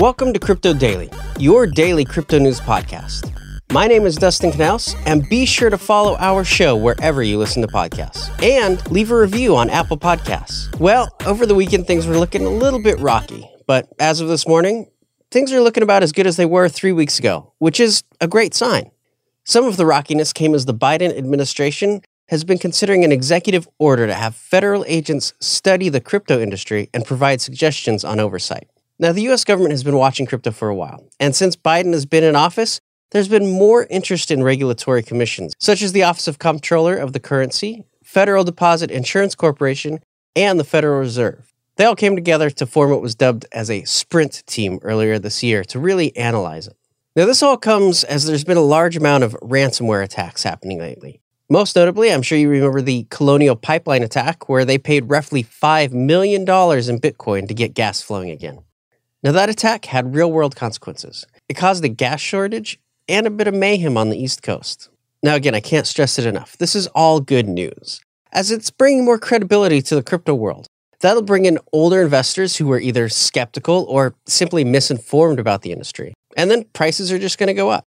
Welcome to Crypto Daily, your daily crypto news podcast. My name is Dustin Knaus, and be sure to follow our show wherever you listen to podcasts. And leave a review on Apple Podcasts. Well, over the weekend, things were looking a little bit rocky, but as of this morning, things are looking about as good as they were three weeks ago, which is a great sign. Some of the rockiness came as the Biden administration has been considering an executive order to have federal agents study the crypto industry and provide suggestions on oversight. Now, the US government has been watching crypto for a while, and since Biden has been in office, there's been more interest in regulatory commissions, such as the Office of Comptroller of the Currency, Federal Deposit Insurance Corporation, and the Federal Reserve. They all came together to form what was dubbed as a sprint team earlier this year to really analyze it. Now, this all comes as there's been a large amount of ransomware attacks happening lately. Most notably, I'm sure you remember the Colonial Pipeline attack, where they paid roughly $5 million in Bitcoin to get gas flowing again. Now, that attack had real world consequences. It caused a gas shortage and a bit of mayhem on the East Coast. Now, again, I can't stress it enough. This is all good news, as it's bringing more credibility to the crypto world. That'll bring in older investors who were either skeptical or simply misinformed about the industry. And then prices are just going to go up.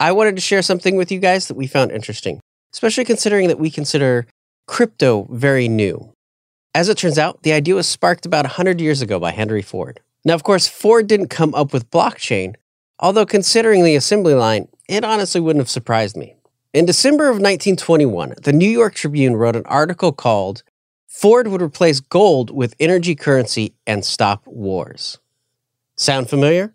I wanted to share something with you guys that we found interesting, especially considering that we consider crypto very new. As it turns out, the idea was sparked about 100 years ago by Henry Ford. Now, of course, Ford didn't come up with blockchain, although considering the assembly line, it honestly wouldn't have surprised me. In December of 1921, the New York Tribune wrote an article called Ford would replace gold with energy currency and stop wars. Sound familiar?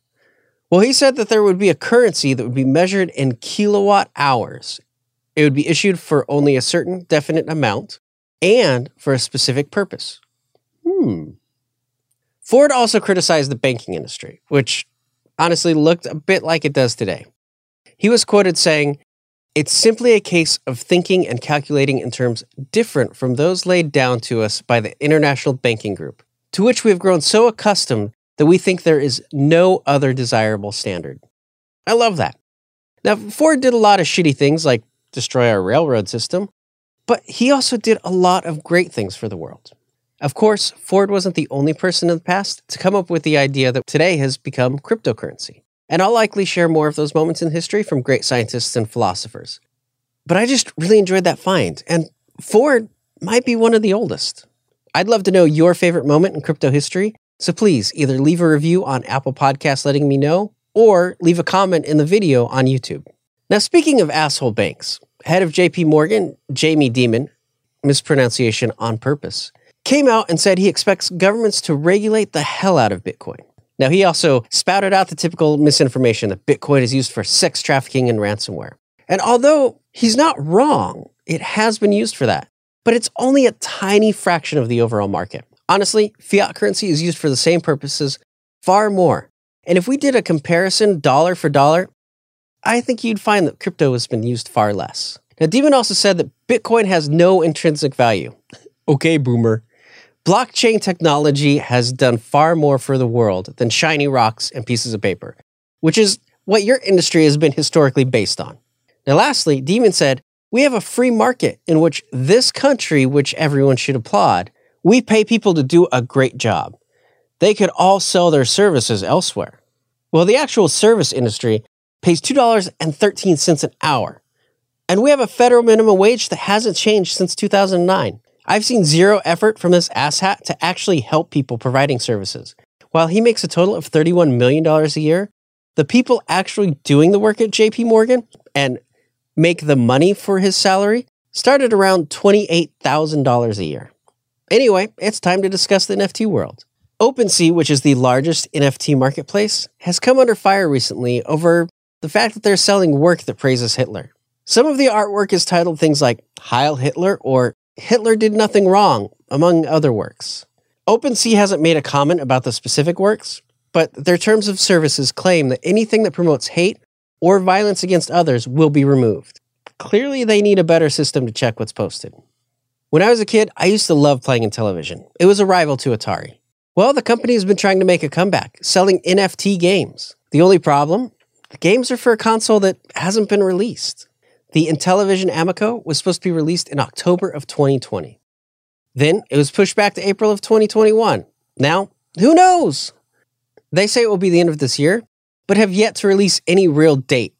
Well, he said that there would be a currency that would be measured in kilowatt hours. It would be issued for only a certain definite amount and for a specific purpose. Hmm. Ford also criticized the banking industry, which honestly looked a bit like it does today. He was quoted saying, It's simply a case of thinking and calculating in terms different from those laid down to us by the International Banking Group, to which we have grown so accustomed that we think there is no other desirable standard. I love that. Now, Ford did a lot of shitty things like destroy our railroad system, but he also did a lot of great things for the world. Of course, Ford wasn't the only person in the past to come up with the idea that today has become cryptocurrency. And I'll likely share more of those moments in history from great scientists and philosophers. But I just really enjoyed that find, and Ford might be one of the oldest. I'd love to know your favorite moment in crypto history, so please either leave a review on Apple Podcasts letting me know, or leave a comment in the video on YouTube. Now, speaking of asshole banks, head of JP Morgan, Jamie Dimon, mispronunciation on purpose, came out and said he expects governments to regulate the hell out of Bitcoin. Now, he also spouted out the typical misinformation that Bitcoin is used for sex trafficking and ransomware. And although he's not wrong, it has been used for that, but it's only a tiny fraction of the overall market. Honestly, fiat currency is used for the same purposes far more. And if we did a comparison dollar for dollar, I think you'd find that crypto has been used far less. Now, Dimon also said that Bitcoin has no intrinsic value. okay, boomer. Blockchain technology has done far more for the world than shiny rocks and pieces of paper, which is what your industry has been historically based on. Now, lastly, Dimon said, We have a free market in which this country, which everyone should applaud, we pay people to do a great job. They could all sell their services elsewhere. Well, the actual service industry pays $2.13 an hour. And we have a federal minimum wage that hasn't changed since 2009. I've seen zero effort from this asshat to actually help people providing services. While he makes a total of $31 million a year, the people actually doing the work at JP Morgan and make the money for his salary started around $28,000 a year. Anyway, it's time to discuss the NFT world. OpenSea, which is the largest NFT marketplace, has come under fire recently over the fact that they're selling work that praises Hitler. Some of the artwork is titled things like Heil Hitler or Hitler did nothing wrong, among other works. OpenSea hasn't made a comment about the specific works, but their terms of services claim that anything that promotes hate or violence against others will be removed. Clearly, they need a better system to check what's posted. When I was a kid, I used to love playing Intellivision. It was a rival to Atari. Well, the company has been trying to make a comeback, selling NFT games. The only problem? The games are for a console that hasn't been released. The Intellivision Amico was supposed to be released in October of 2020. Then it was pushed back to April of 2021. Now, who knows? They say it will be the end of this year, but have yet to release any real date,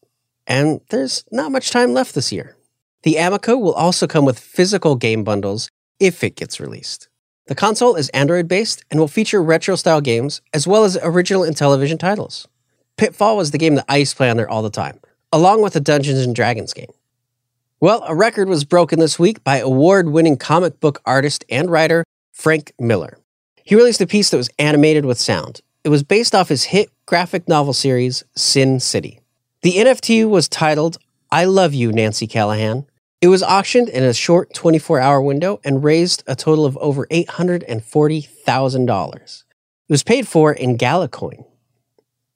and there's not much time left this year. The Amico will also come with physical game bundles if it gets released. The console is Android based and will feature retro style games as well as original Intellivision titles. Pitfall was the game that I used to play on there all the time, along with the Dungeons and Dragons game. Well, a record was broken this week by award winning comic book artist and writer Frank Miller. He released a piece that was animated with sound. It was based off his hit graphic novel series, Sin City. The NFT was titled I Love You, Nancy Callahan. It was auctioned in a short 24 hour window and raised a total of over $840,000. It was paid for in Galacoin.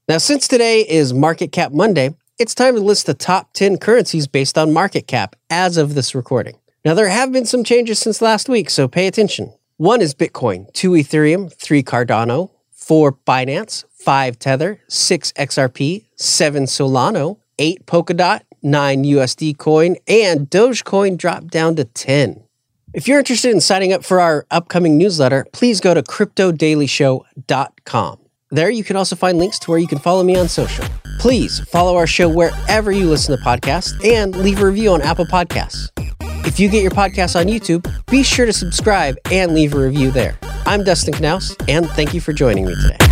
Now, since today is Market Cap Monday, it's time to list the top 10 currencies based on market cap as of this recording. Now, there have been some changes since last week, so pay attention. One is Bitcoin, two Ethereum, three Cardano, four Binance, five Tether, six XRP, seven Solana, eight Polkadot, nine USD coin, and Dogecoin dropped down to 10. If you're interested in signing up for our upcoming newsletter, please go to cryptodailyshow.com. There you can also find links to where you can follow me on social. Please follow our show wherever you listen to podcasts and leave a review on Apple Podcasts. If you get your podcast on YouTube, be sure to subscribe and leave a review there. I'm Dustin Knaus, and thank you for joining me today.